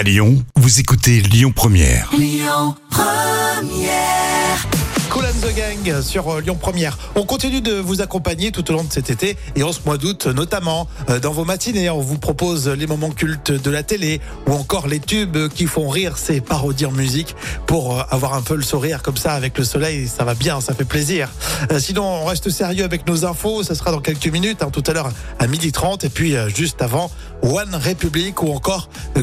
À Lyon, vous écoutez Lyon Première. Cool and the Gang sur euh, Lyon Première. On continue de vous accompagner tout au long de cet été et en ce mois d'août notamment euh, dans vos matinées. On vous propose les moments cultes de la télé ou encore les tubes qui font rire, ces parodies en musique pour euh, avoir un peu le sourire comme ça avec le soleil. Ça va bien, ça fait plaisir. Sinon, on reste sérieux avec nos infos. Ça sera dans quelques minutes, hein, tout à l'heure à 12h30 et puis juste avant One Republic ou encore euh,